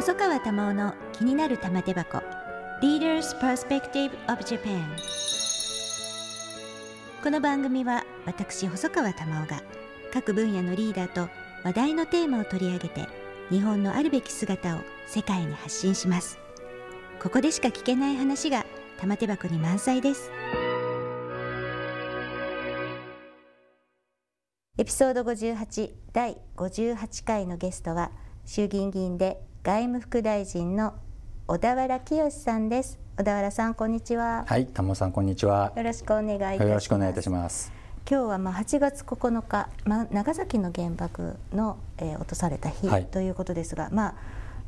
細川珠緒の気になる玉手箱。Leaders Perspective of Japan この番組は私細川珠緒が各分野のリーダーと話題のテーマを取り上げて日本のあるべき姿を世界に発信します。ここでしか聞けない話が玉手箱に満載です。エピソード58第58回のゲストは衆議院議員で外務副大臣の小田原清さんです。小田原さんこんにちは。はい、田茂さんこんにちは。よろしくお願いいたします。よろしくお願いいたします。今日はまあ8月9日、まあ、長崎の原爆の、えー落とされた日はい。ということですが、まあ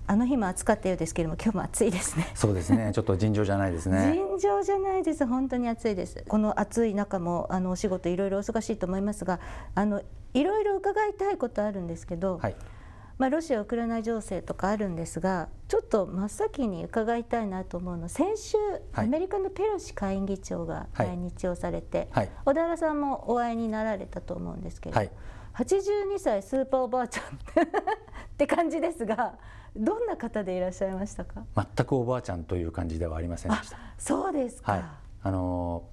あの日も暑かったようですけれども今日も暑いですね。そうですね、ちょっと尋常じゃないですね。尋常じゃないです。本当に暑いです。この暑い中もあのお仕事いろいろお忙しいと思いますがあのいろいろ伺いたいことあるんですけど、はい、まあ、ロシア・ウクライナ情勢とかあるんですがちょっと真っ先に伺いたいなと思うのは先週、はい。アメリカのペロシ下院議長がはい。来日をされて、はい。小田原さんもお会いになられたと思うんですけれど、はい。82歳スーパーおばあちゃん って感じですがどんな方でいらっしゃいましたか？全くおばあちゃんという感じではありませんでした。そうですか、はい、あの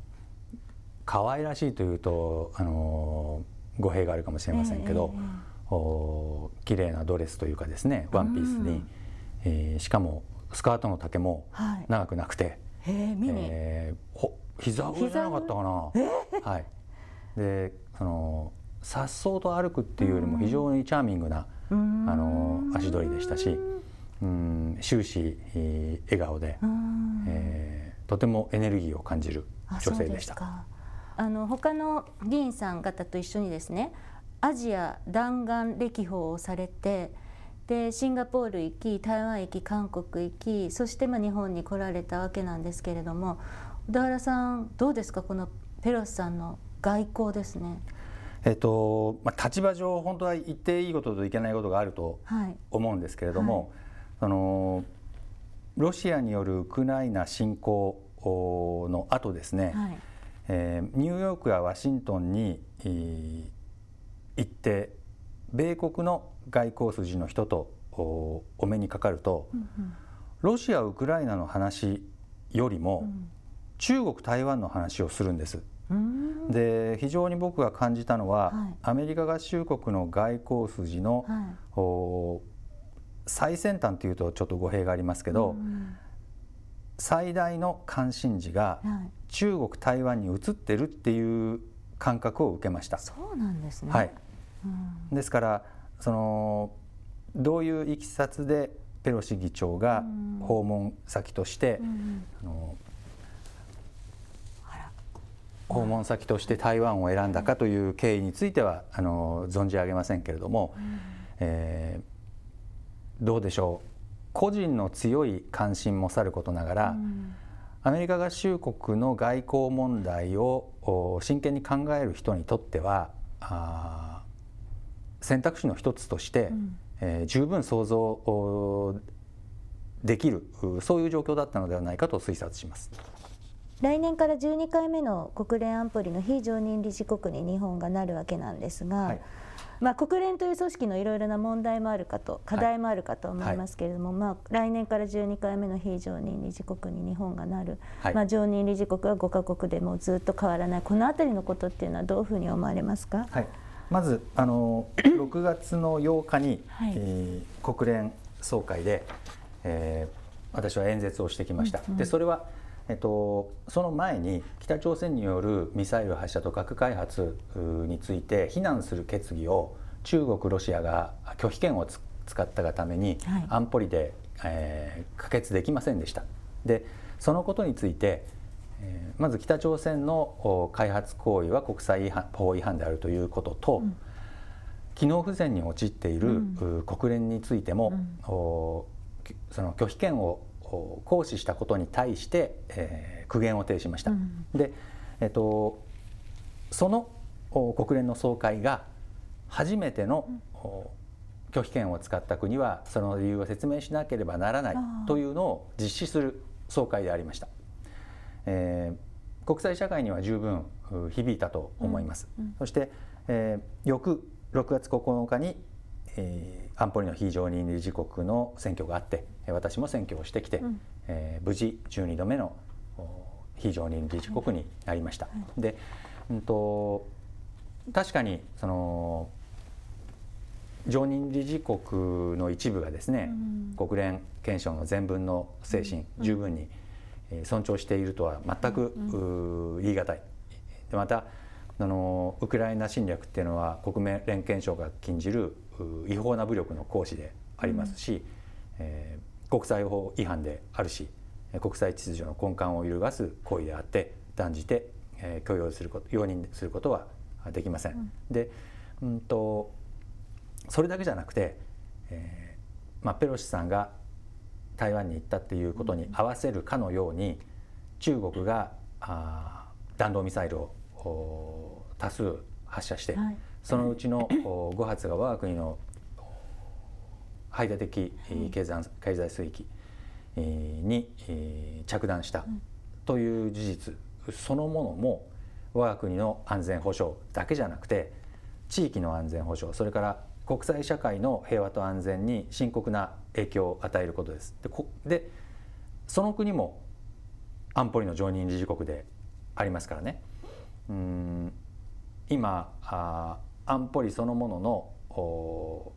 可愛らしいというとあの語弊があるかもしれませんけど、えええお綺麗なドレスというかですね、ワンピースに、うんえーしかもスカートの丈もはい。長くなくて、へえ見に、えーほ膝上じゃなかったかな。はい。で、その颯爽と歩くっていうよりも非常にチャーミングな、うーん。あの足取りでしたし、うん終始、えー笑顔で、うーん。えーとてもエネルギーを感じるあ女性でした。あの他の議員さん方と一緒にですねアジア弾丸歴訪をされてでシンガポール行き台湾行き韓国行きそしてまあ日本に来られたわけなんですけれども小田原さんどうですか？このペロシさんの外交ですね。えっとまあ立場上本当は言っていいことといけないことがあるとはい、思うんですけれども、そのロシアによるウクライナ侵攻の後ですね、はい。えーニューヨークやワシントンに、えー行って米国の外交筋の人とおお目にかかると、うんうん。ロシア・ウクライナの話よりも、うん。中国台湾の話をするんです。で非常に僕が感じたのは、はい。アメリカ合衆国の外交筋の、はい。お最先端というとちょっと語弊がありますけど、うん。最大の関心事がはい、中国台湾に移ってるっていう感覚を受けました。そうなんですね。はい、うん。ですからそのどういういきさつでペロシ議長がうん。訪問先として、うんあの訪問先として台湾を選んだかという経緯についてはあの存じ上げませんけれども、えーどうでしょう。個人の強い関心もさることながら、うん。アメリカ合衆国の外交問題をお真剣に考える人にとってはあー選択肢の一つとして、うん。えー十分想像おできるうそういう状況だったのではないかと推察します。来年から12回目の国連安保理の非常任理事国に日本がなるわけなんですが、はい。まあ、国連という組織のいろいろな問題もあるかと課題もあるかと思いますけれども、まあ、来年から12回目の非常任理事国に日本がなる、はい。まあ、常任理事国は5カ国でもずっと変わらない。この辺りのことっていうのはどういうふうに思われますか、はい、まずあの 6月の8日に、はいえー国連総会で、えー私は演説をしてきました。うんうんでそれはえっと、その前に北朝鮮によるミサイル発射と核開発うについて非難する決議を中国ロシアが拒否権をつ使ったがためにはい安保理で、えー可決できませんでした。でそのことについてえーまず北朝鮮のお開発行為は国際法違反であるということと、うん。機能不全に陥っている、国連についても、うん。その拒否権をお行使したことに対して、えー苦言を呈しました。うん。で、えっと、そのお国連の総会が初めての、お拒否権を使った国はその理由を説明しなければならないというのを実施する総会でありました。えー国際社会には十分う響いたと思います。うんうん。そして、えー翌6月9日に、えー安保理の非常任理事国の選挙があってえー私も選挙をしてきて、うん。えー無事12度目のお非常任理事国になりました。で、うんと確かにその常任理事国の一部がですね、国連憲章の全文の精神、十分にえー尊重しているとは全く、言い難い。でまたあのウクライナ侵略っていうのは国連憲章が禁じるう違法な武力の行使でありますし、えー国際法違反であるしえー国際秩序の根幹を揺るがす行為であって断じて、えー許容すること容認することはできません。で、うんとそれだけじゃなくて、えーまあ、ペロシさんが台湾に行ったっていうことに合わせるかのように中国があー弾道ミサイルをお多数発射して、はい。そのうちのお5発が我が国のお排他的えー経済経済水域えーにえー着弾したという事実。そのものも我が国の安全保障だけじゃなくて地域の安全保障それから国際社会の平和と安全に深刻な影響を与えることです。でその国も安保理の常任理事国でありますからねうん今あ安保理そのもののお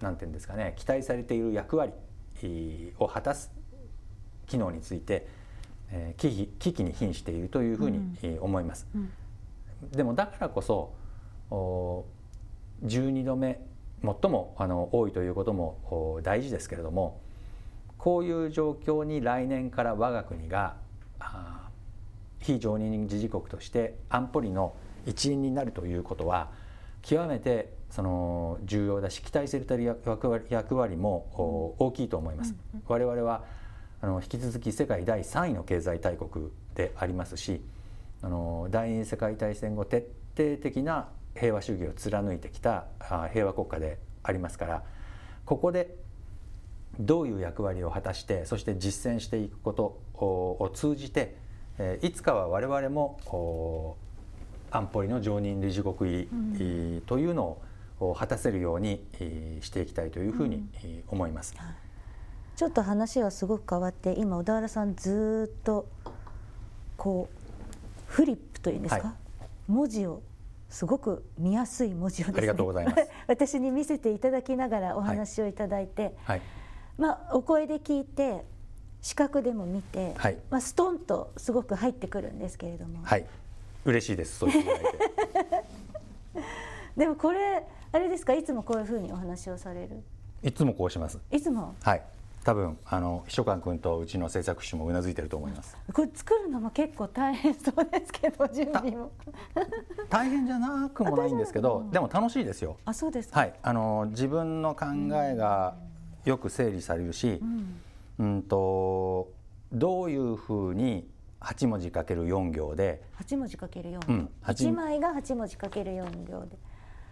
なんていうんですかね期待されている役割えーを果たす機能について、えー危機危機に瀕しているというふうに、思います。うんでもだからこそお12度目最もあの多いということもお大事ですけれどもこういう状況に来年から我が国が非常任理事国として安保理の一員になるということは極めてその重要だし期待されている役割役割もお大きいと思います。我々はあの引き続き世界第3位の経済大国でありますしあの第二次世界大戦後徹底的な平和主義を貫いてきたあ平和国家でありますからここでどういう役割を果たしてそして実践していくことをを通じて、えーいつかは我々もお安保理の常任理事国入り、というのを果たせるようにえーしていきたいというふうにえー思います。ちょっと話はすごく変わって今小田原さんずーっとこうフリップというんですか、はい。文字をすごく見やすい文字をですねありがとうございます 私に見せていただきながらお話をいただいて、はい、まあお声で聞いて視覚でも見て、はいまあ、ストンとすごく入ってくるんですけれども、はい、嬉しいです。そう言っていただいて。でもこれあれですか？いつもこういうふうにお話をされる？いつもこうします。いつも？はい。多分あの秘書官君とうちの制作士もうなずいてると思います。これ作るのも結構大変そうですけど準備も大変じゃなくもないんですけど、でも楽しいですよ。あそうですか、はい。あの自分の考えがよく整理されるし、うん、とどういうふうに8文字かける4行で、8文字かける4行、うん八1枚が8文字かける4行で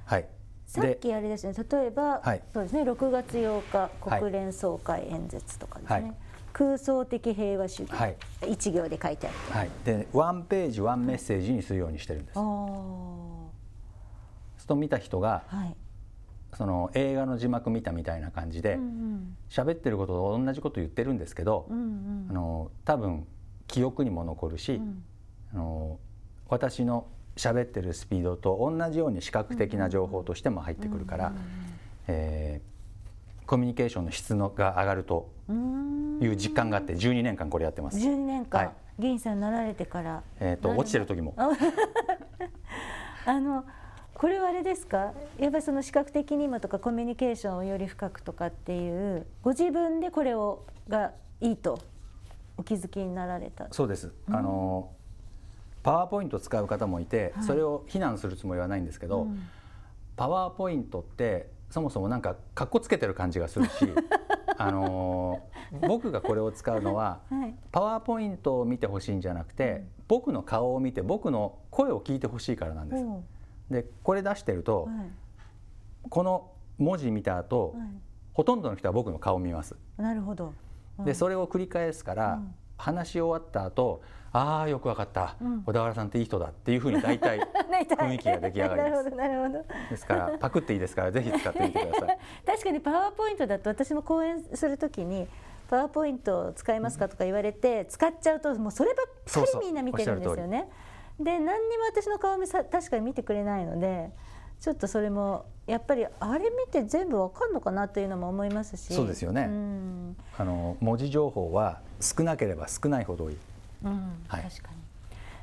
はい。さっきあれですね例えば、はい。そうですね6月8日はい国連総会演説とかですね、はい。空想的平和主義、はい。一行で書いてあるはい。で、ワンページワンメッセージにするようにしてるんです。すると見た人があはい、その映画の字幕見たみたいな感じでうんうん。喋ってることと同じこと言ってるんですけど、うんうん。あの多分記憶にも残るし、ん。あの私の喋ってるスピードと同じように視覚的な情報としても入ってくるから、えーコミュニケーションの質のが上がるという実感があって12年間これやってます。12年間、はい。議員さんになられてから。えー、と落ちてる時も。あのこれはあれですか？やっぱりその視覚的にもとかコミュニケーションをより深くとかっていうご自分でこれをがいいとお気づきになられた？そうです。あのパワーポイント使う方もいて、それを非難するつもりはないんですけど、うん。パワーポイントってそもそもなんかかっこつけてる感じがするし あの僕がこれを使うのははい。パワーポイントを見てほしいんじゃなくて、僕の顔を見て僕の声を聞いてほしいからなんです。でこれ出してると、はい。この文字見た後、はい。ほとんどの人は僕の顔を見ます。なるほど、うん。でそれを繰り返すから、話し終わった後ああよくわかった、うん。小田原さんっていい人だっていうふうに大体 雰囲気が出来上がります。なるほどなるほど。ですからパクっていいですからぜひ使ってみてください。確かにパワーポイントだと私も講演するときにパワーポイント使いますか？とか言われて使っちゃうともうそればっかりみんな見てるんですよね。で何にも私の顔見さ確かに見てくれないのでちょっとそれもやっぱりあれ見て全部わかんのかなというのも思いますし。そうですよね。うん。あの文字情報は少なければ少ないほどいい。うんはい。確か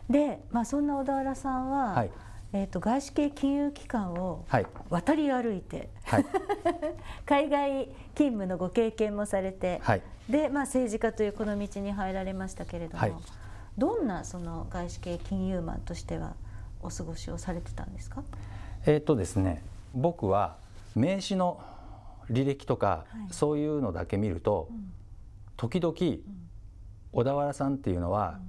に。で、まあ、そんな小田原さんは、はい。えー、と外資系金融機関をはい。渡り歩いて、はい。海外勤務のご経験もされて、はい。で、まあ、政治家というこの道に入られましたけれども、はい。どんなその外資系金融マンとしてはお過ごしをされてたんですか？えっ、とですね僕は名刺の履歴とか、はい。そういうのだけ見ると、時々、小田原さんっていうのは、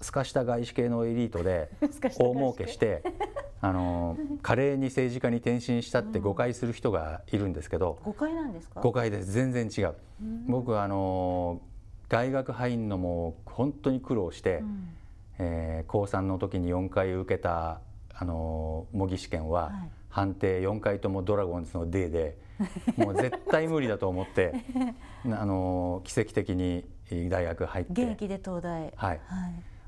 すかした外資系のエリートで 大儲けして あの華麗に政治家に転身したって誤解する人がいるんですけど、誤解なんですか？誤解です。全然違う、僕はあの大学入んのも本当に苦労して、うん。えー高3の時に4回受けたあの模擬試験は、はい判定4回ともドラゴンズの D で もう絶対無理だと思ってあの奇跡的に大学入って。現役で東大。はい。はい。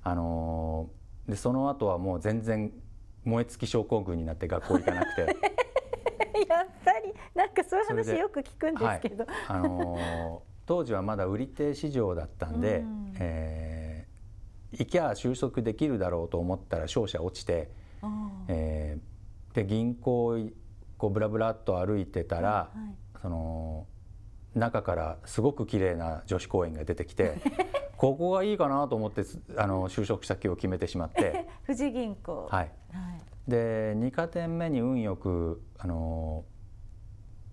あのでその後はもう全然燃え尽き症候群になって学校行かなくて。やっぱりなんかそういう話よく聞くんですけど、はい、あのー当時はまだ売り手市場だったんで、うん。えー行きゃ就職できるだろうと思ったら商社落ちて、えーで銀行いこうブラブラっと歩いてたら、はいその中からすごく綺麗な女子公園が出てきて ここがいいかなと思ってつあの就職先を決めてしまって、富士銀行。はい、はい。で2か点目に運よくあの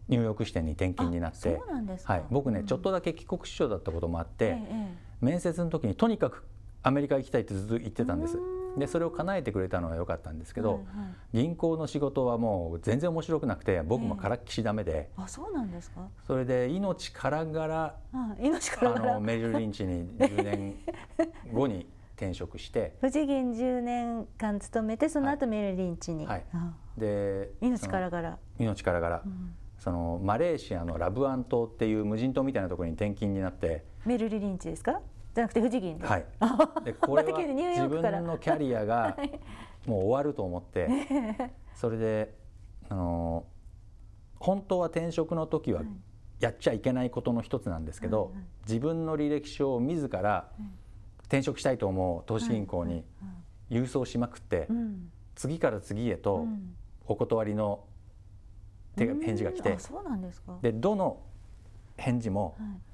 ニューヨーク支店に転勤になって。あそうなんですか。はい、僕ね、うん。ちょっとだけ帰国子女だったこともあって、ええ面接の時にとにかくアメリカ行きたいってずっと言ってたんですでそれを叶えてくれたのは良かったんですけど、はいはい。銀行の仕事はもう全然面白くなくて僕もからっきしダメで、あそうなんですか？それで命からがらあ命からがら。あのメリル・リンチに10年後に転職して。富士銀10年間勤めてその後メルリンチに、はい。あで命からがら、その命からがら、うん。そのマレーシアのラブアン島っていう無人島みたいなところに転勤になって、メルリンチですか？じゃなくて富士銀で、はい、あでこれは自分のキャリアがもう終わると思って。それであの本当は転職の時はやっちゃいけないことの一つなんですけど、自分の履歴書を自ら転職したいと思う投資銀行に郵送しまくって、うん。次から次へとうん。お断りの手が返事が来て。でどの返事もはい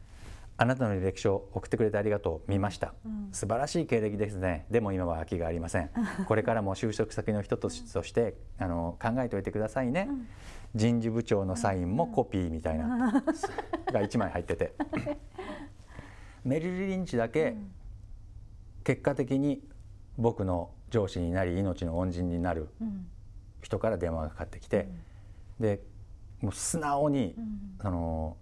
あなたの履歴書を送ってくれてありがとう見ました、うん。素晴らしい経歴ですね。でも今は空きがありません。これからも就職先の人とし てあの考えておいてくださいね、人事部長のサインもコピーみたいな、が1枚入ってて。メリル・リンチだけ結果的に僕の上司になり命の恩人になるうん。人から電話がかかってきて、でもう素直に、うん。その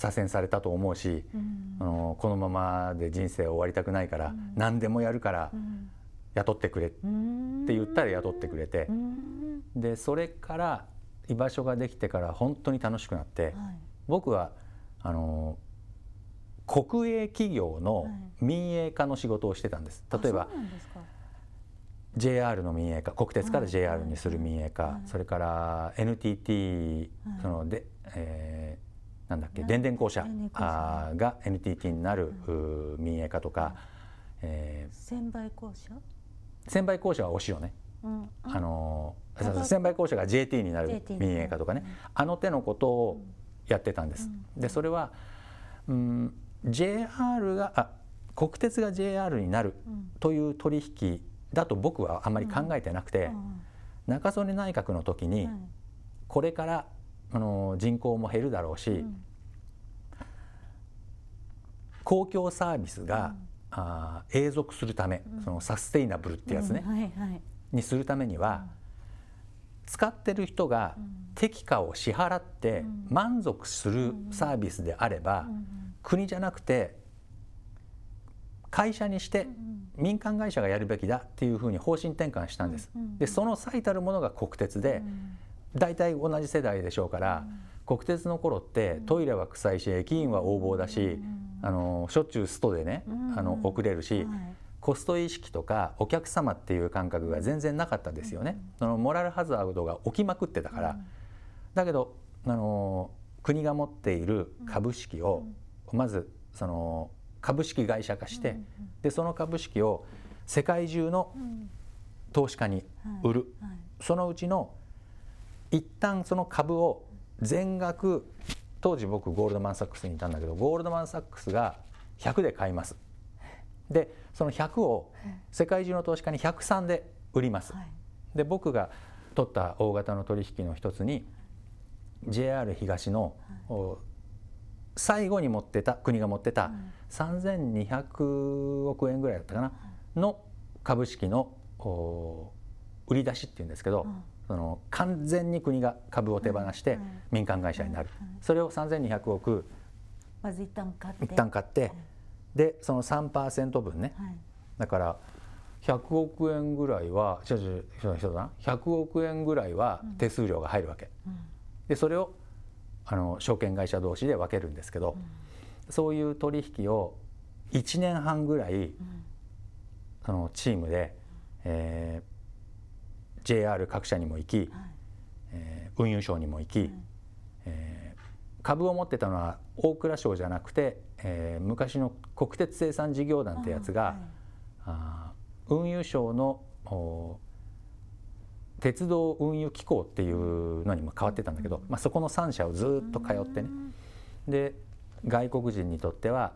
左遷されたと思うし、うん。あのこのままで人生終わりたくないから、何でもやるからうん。雇ってくれってうん。言ったら雇ってくれて。う、ん。でそれから居場所ができてから本当に楽しくなって、はい。僕はあの国営企業のはい。民営化の仕事をしてたんです。例えば JR の民営化国鉄からはい。JR にする民営化、はい。それから NTT、はい。そので、えーなんだっけ？な電電公社。が NTT になる、民営化とか、え専売公社？ー専売公社はお塩ね、うん。あの専売公社が JT になる民営化とかね、あの手のことをやってたんです。でそれは、うん、JR があ国鉄が JR になるうんという取引だと僕はあまり考えてなくて、うん。中曽根内閣の時にはいこれからあの人口も減るだろうし、うん。公共サービスが、あー永続するため、そのサステイナブルってやつね、うん。はいはい。にするためには、使ってる人が適価を支払って満足するサービスであれば、国じゃなくて会社にして民間会社がやるべきだっていうふうに方針転換したんです。でその最たるものが国鉄で大体同じ世代でしょうから国鉄の頃ってトイレは臭いし駅員は横暴だしあのしょっちゅうストでねあの遅れるし。コスト意識とかお客様っていう感覚が全然なかったですよね。そのモラルハザードが起きまくってたから。だけどあの国が持っている株式をまずその株式会社化してでその株式を世界中の投資家に売る、そのうちの一旦その株を全額当時僕ゴールドマン・サックスにいたんだけどゴールドマン・サックスが100で買います。でその100を世界中の投資家に103で売ります、で僕が取った大型の取引の一つに JR 東の、最後に持ってた国が持ってた3200億円ぐらいだったかな、の株式の売り出しっていうんですけど、その完全に国が株を手放して民間会社になる、それを3200億。まず一旦買って。一旦買って、でその3%分ね、だから100億円ぐらいは違う違う違うだ100億円ぐらいは手数料が入るわけ、でそれをあの証券会社同士で分けるんですけど、そういう取引を1年半ぐらい、そのチームで、えー、JR 各社にも行き、はい、えー、運輸省にも行き、はい、えー、株を持ってたのは大蔵省じゃなくて、えー、昔の国鉄生産事業団ってやつが、はい、あ運輸省の鉄道運輸機構っていうのにも変わってたんだけど、まあ、そこの3社をずっと通ってね。で外国人にとっては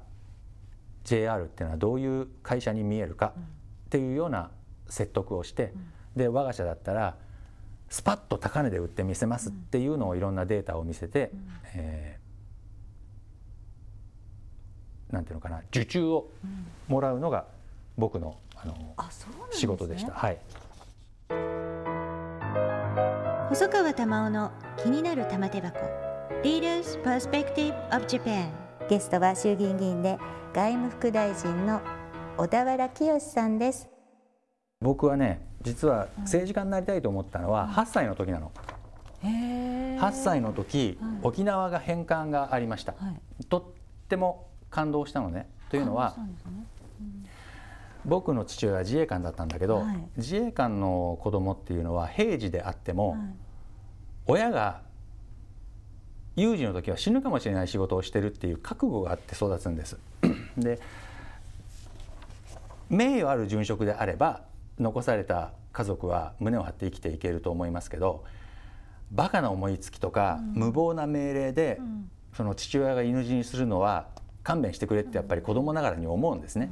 JR っていうのはどういう会社に見えるかっていうような説得をして、で我が社だったらスパッと高値で売ってみせますっていうのをいろんなデータを見せて、えー、なんていうのかな受注をもらうのが僕のあの仕事でした。はい。細川玉緒の気になる玉手箱。Leaders Perspective of Japan ゲストは衆議院議員で外務副大臣の小田原清さんです。僕はね実は政治家になりたいと思ったのは8歳の時なの、8歳の時、沖縄が返還がありました、とっても感動したのね。というのは、僕の父親は自衛官だったんだけど、はい、自衛官の子供っていうのは平時であっても、はい、親が有事の時は死ぬかもしれない仕事をしてるっていう覚悟があって育つんです。で名誉ある殉職であれば残された家族は胸を張って生きていけると思いますけどバカな思いつきとか、うん、無謀な命令で、うん、その父親が犬死にするのは勘弁してくれってやっぱり子供ながらに思うんですね。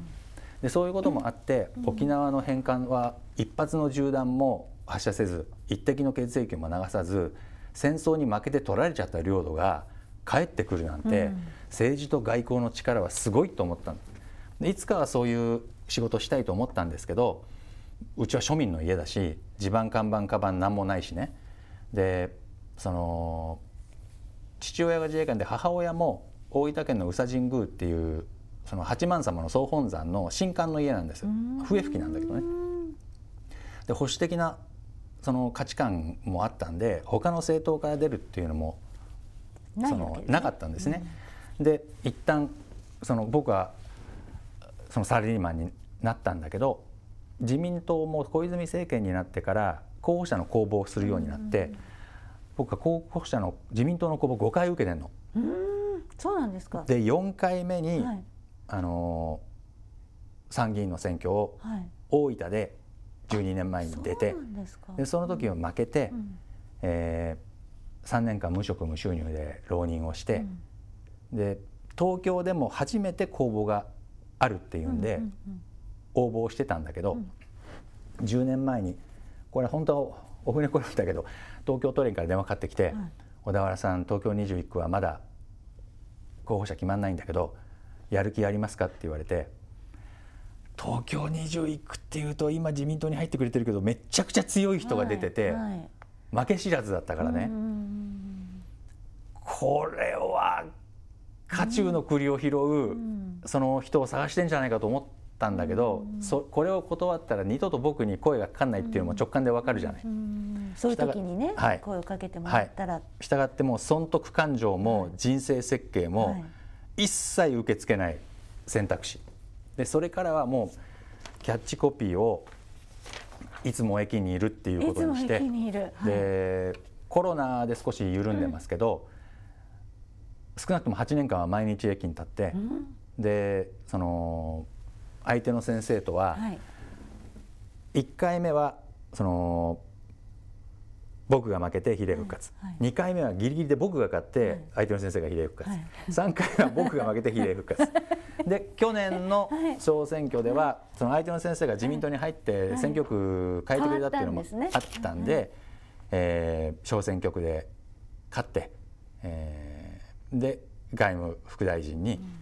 でそういうこともあって、沖縄の返還は一発の銃弾も発射せず一滴の血液も流さず戦争に負けて取られちゃった領土が帰ってくるなんて、政治と外交の力はすごいと思ったでいつかはそういう仕事したいと思ったんですけどうちは庶民の家だし地盤看板カバン何もないしね。でその父親が自衛官で母親も大分県の宇佐神宮っていうその八幡様の総本山の新館の家なんです笛吹きなんだけどね。で保守的なその価値観もあったんで他の政党から出るっていうのもそのなかったんですね。で一旦その僕はそのサラリーマンになったんだけど自民党も小泉政権になってから候補者の公募をするようになって、僕は候補者の自民党の公募5回受けてんの。そうなんですか。で4回目に、はい、あの参議院の選挙を大分で12年前に出てでその時は負けて、うん、えー、3年間無職無収入で浪人をして、うん、で東京でも初めて公募があるっていうんで、応募してたんだけど、うん、10年前にこれ本当はお船来るんだけど東京都連から電話かかってきて、はい、小田原さん東京21区はまだ候補者決まんないんだけどやる気ありますか?」って言われて東京21区っていうと今自民党に入ってくれてるけどめちゃくちゃ強い人が出てて、はいはい、負け知らずだったからね。これは渦中の栗を拾うその人を探してんじゃないかと思ったったんだけど、そこれを断ったら二度と僕に声がかかんないっていうのも直感でわかるじゃない。そういう時にね、はい。声をかけてもらったら、したがってもう損得感情も人生設計もはい。一切受け付けない選択肢。でそれからはもうキャッチコピーをいつも駅にいるっていうことにして。はい。でコロナで少し緩んでますけど、少なくとも8年間は毎日駅に立って、うん。でその相手の先生とははい。1回目はその僕が負けて比例復活、はいはい。2回目はギリギリで僕が勝っはい。て相手の先生が比例復活、はい。3回目は僕が負けて比例復活。で去年のはい。小選挙ではその相手の先生が自民党に入ってはい。選挙区変えてくれたっていうのもあっったんでえー小選挙区で勝って、えーで外務副大臣に、えー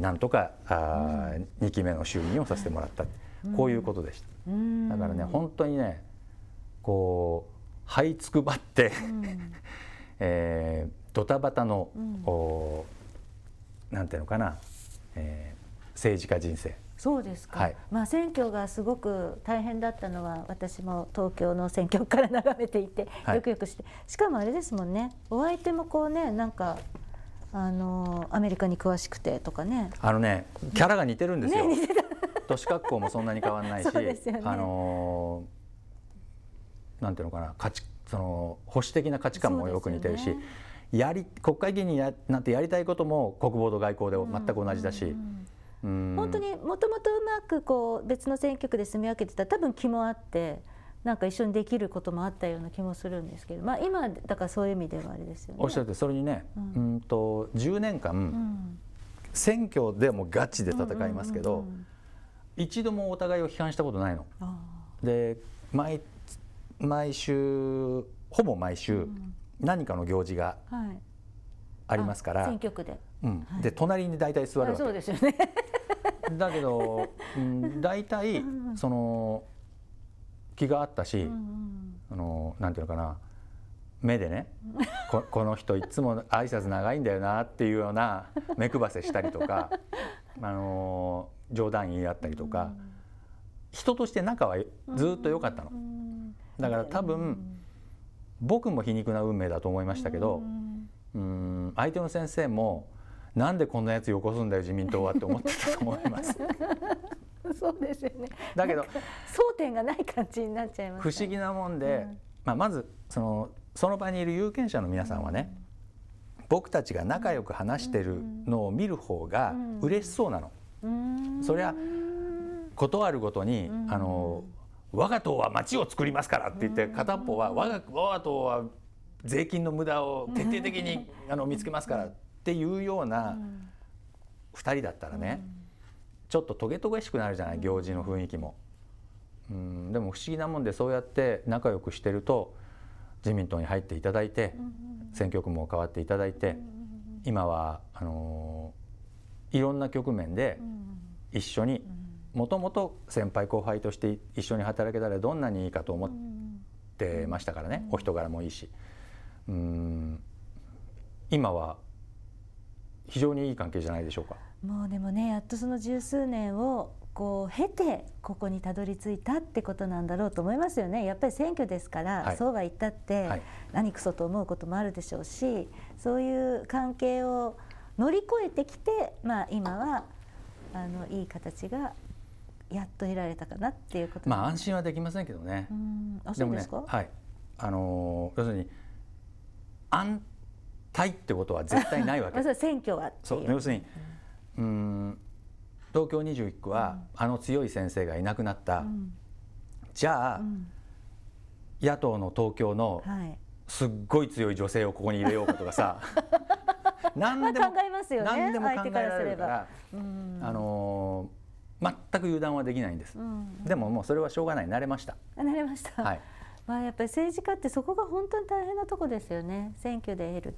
なんとかあー2期目の就任をさせてもらった、こういうことでした。うん。だからね本当にねこう這いつくばって、えードタバタの、うん。おなんていうのかな、えー政治家人生。そうですか、はい。まあ選挙がすごく大変だったのは私も東京の選挙区から眺めていて、はい。よくよくして。しかもあれですもんね。お相手もこうねなんかあのアメリカに詳しくてとかね。あのねキャラが似てるんですよ、ね似て年格好もそんなに変わらないし ね。あのーなんていうのかな価値その保守的な価値観もよく似てるし、ね。やり国会議員にやなってやりたいことも国防と外交で全く同じだし、うん。うん本当にもともとうまくこう別の選挙区で住み分けてたら多分気もあってなんか一緒にできることもあったような気もするんですけど、まあ、今だからそういう意味ではあれですよね。おっしゃるとりそれにね、ううんん、と10年間、うん。選挙でもガチで戦いますけど、うんうんうん。一度もお互いを批判したことないの。あで毎毎週ほぼ毎週ん。何かの行事がありますから。選、挙区で。うん。はい。で隣に大体座るあそうわけですよね。だけど、うん、大体うん。その気があったし、うんうん。あのなんていうのかな。目でねこ この人いつも挨拶長いんだよなっていうような目配せしたりとか あの冗談言い合ったりとか、人として仲はずっと良かったの、うんだから多分僕も皮肉な運命だと思いましたけどう、んうん相手の先生もなんでこんなやつよこすんだよ自民党はって思ってたと思います そうですよね。だけど争点がない感じになっちゃいます、不思議なもんで、うん。まあ、まずそのその場にいる有権者の皆さんはね、僕たちが仲良く話してるのを見る方が嬉しそうなの。うん。そりゃことあるごとに、うん。あの我が党は町を作りますからって言って片っぽは我が我が党は税金の無駄を徹底的にあの見つけますからっていうような2人だったらね、ちょっとトゲトゲしくなるじゃない行事の雰囲気も。うんでも不思議なもんでそうやって仲良くしてると自民党に入っていただいて選挙区も変わっていただいて今はあのいろんな局面で一緒にもともと先輩後輩として一緒に働けたらどんなにいいかと思ってましたからね。お人柄もいいし。うん。今は非常にいい関係じゃないでしょうか。もうでもねやっとその十数年をこう経てここにたどり着いたってことなんだろうと思いますよね。やっぱり選挙ですから、はい。そうは言ったって、はい。何くそと思うこともあるでしょうしそういう関係を乗り越えてきて、まあ、今はあのいい形がやっと得られたかなっていうこと。まあ安心はできませんけどね。う。ん。あでもねそうですか、はい。あの要するに安泰ってことは絶対ないわけ。選挙はそう。要するにうん東京21区は、あの強い先生がいなくなった、うん。じゃあ、うん。野党の東京のはい。すっごい強い女性をここに入れようかとかさ 何でもまあ考えますよね何でも考えられるから、うん。あのー全く油断はできないんです、うん。でももうそれはしょうがない。慣れました、あなりました、はい、まあやっぱり政治家ってそこが本当に大変なとこですよね。選挙で得る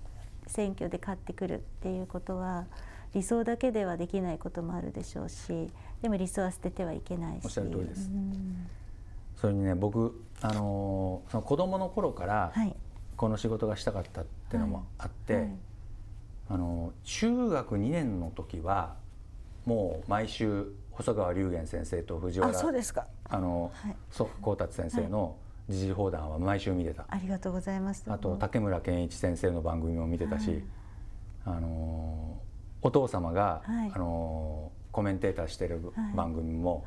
選挙で勝ってくるっていうことは理想だけではできないこともあるでしょうしでも理想は捨ててはいけないし。おっしゃる通りです。うん。それにね僕、あのーその子供の頃からはい。この仕事がしたかったっていうのもあって、はい。あのー中学2年の時はもう毎週細川龍玄先生と藤原あそうですか。あの、はい。そ光達先生の時事放談は毎週見てた、ありがとうございます。あと竹村健一先生の番組も見てたし、あのお父様が、はい。あのコメンテーターしてるはい。番組も、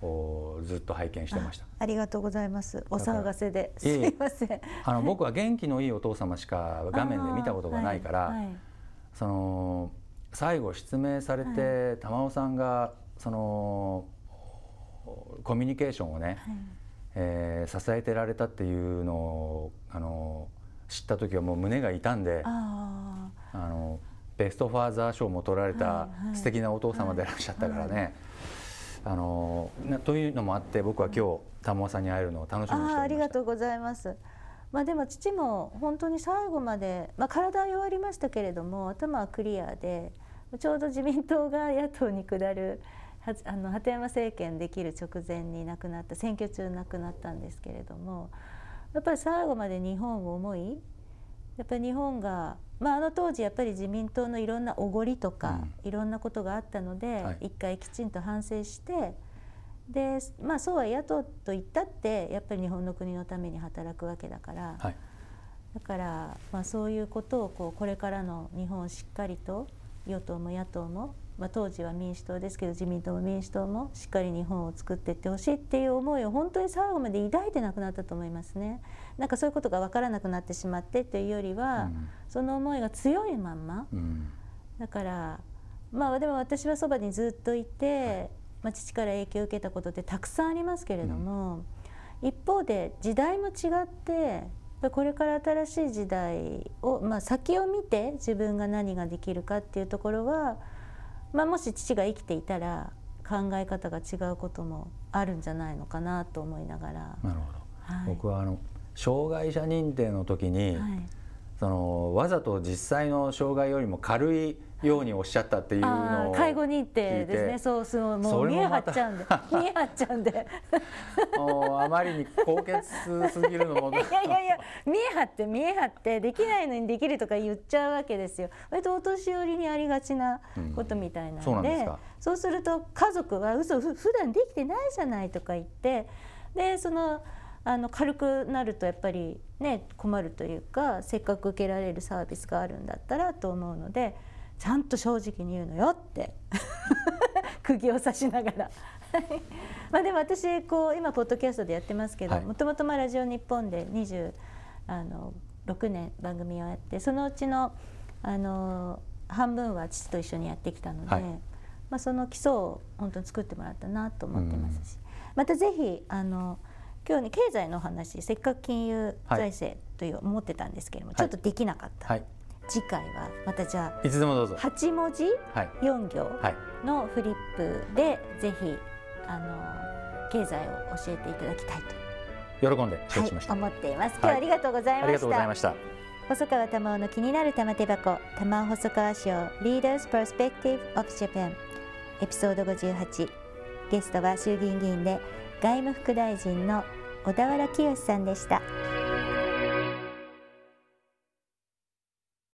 おずっと拝見してました。ありがとうございます。お騒がせで。すいません。あの 僕は元気のいいお父様しか画面で見たことがないから、はい。はい。その最後失明されて、玉尾さんがそのコミュニケーションをね、はい。えー支えてられたっていうのをあの知った時はもう胸が痛んでああのベストファーザー賞も取られた素敵なお父様でいらっしゃったからね。あのなというのもあって僕は今日玉尾さんに会えるのを楽しーみにしておりました。あーありがとうございますまあでも父も本当に最後まで、まあ、体は弱りましたけれども頭はクリアでちょうど自民党が野党に下るはあの鳩山政権できる直前に亡くなった選挙中亡くなったんですけれどもやっぱり最後まで日本を思いやっぱり日本が、まあ、あの当時やっぱり自民党のいろんなおごりとか、いろんなことがあったので、はい。一回きちんと反省してで、まあ、そうは野党と言ったってやっぱり日本の国のために働くわけだから、はい。だから、まあ、そういうことをこうこれからの日本をしっかりと与党も野党も、まあ、当時は民主党ですけど自民党も民主党もしっかり日本を作っていってほしいっていう思いを本当に最後まで抱いてなくなったと思いますね。なんかそういうことが分からなくなってしまってというよりは、うん。その思いが強いまんま。うん。だからまあでも私はそばにずっといて、まあ、父から影響を受けたことってたくさんありますけれども、一方で時代も違ってこれから新しい時代を、まあ、先を見て自分が何ができるかっていうところは、まあ、もし父が生きていたら考え方が違うこともあるんじゃないのかなと思いながら。なるほど、はい。僕はあの障害者認定の時に、はい。そのわざと実際の障害よりも軽いようにおっしゃったっていうあのをー介護認定ですね。そうそうもそう見え張まったちゃうんで。見え張っちゃうんで。あまりに高潔すぎるのもいやいやいや見え張って見え張ってできないのにできるとか言っちゃうわけですよ。割とお年寄りにありがちなことみたいなんで,、そうすか。そうすると家族は嘘ふ普段できてないじゃないとか言ってでそのあの軽くなるとやっぱりね困るというかせっかく受けられるサービスがあるんだったらと思うのでちゃんと正直に言うのよって。釘を刺しながら。まあでも私こう今ポッドキャストでやってますけどはい。もともとラジオ日本で20あの6年番組をやってそのうちのあの半分は父と一緒にやってきたので、はい。まあ、その基礎を本当に作ってもらったなと思ってますし、またぜひあの今日に経済のお話せっかく金融財政という思ってたんですけれども、い。ちょっとできなかった、はい。次回はまたじゃいつでもどうぞ。あ8文字はい4行はいのフリップでぜひあの経済を教えていただきたいと、喜んで承知しました、はい、思っています。今日はありがとうございました。ありがとうございました。細川玉緒の気になる玉手箱玉緒細川賞 Leaders Perspective of Japan エピソード58ゲストは衆議院議員で外務副大臣の小田原清さんでした。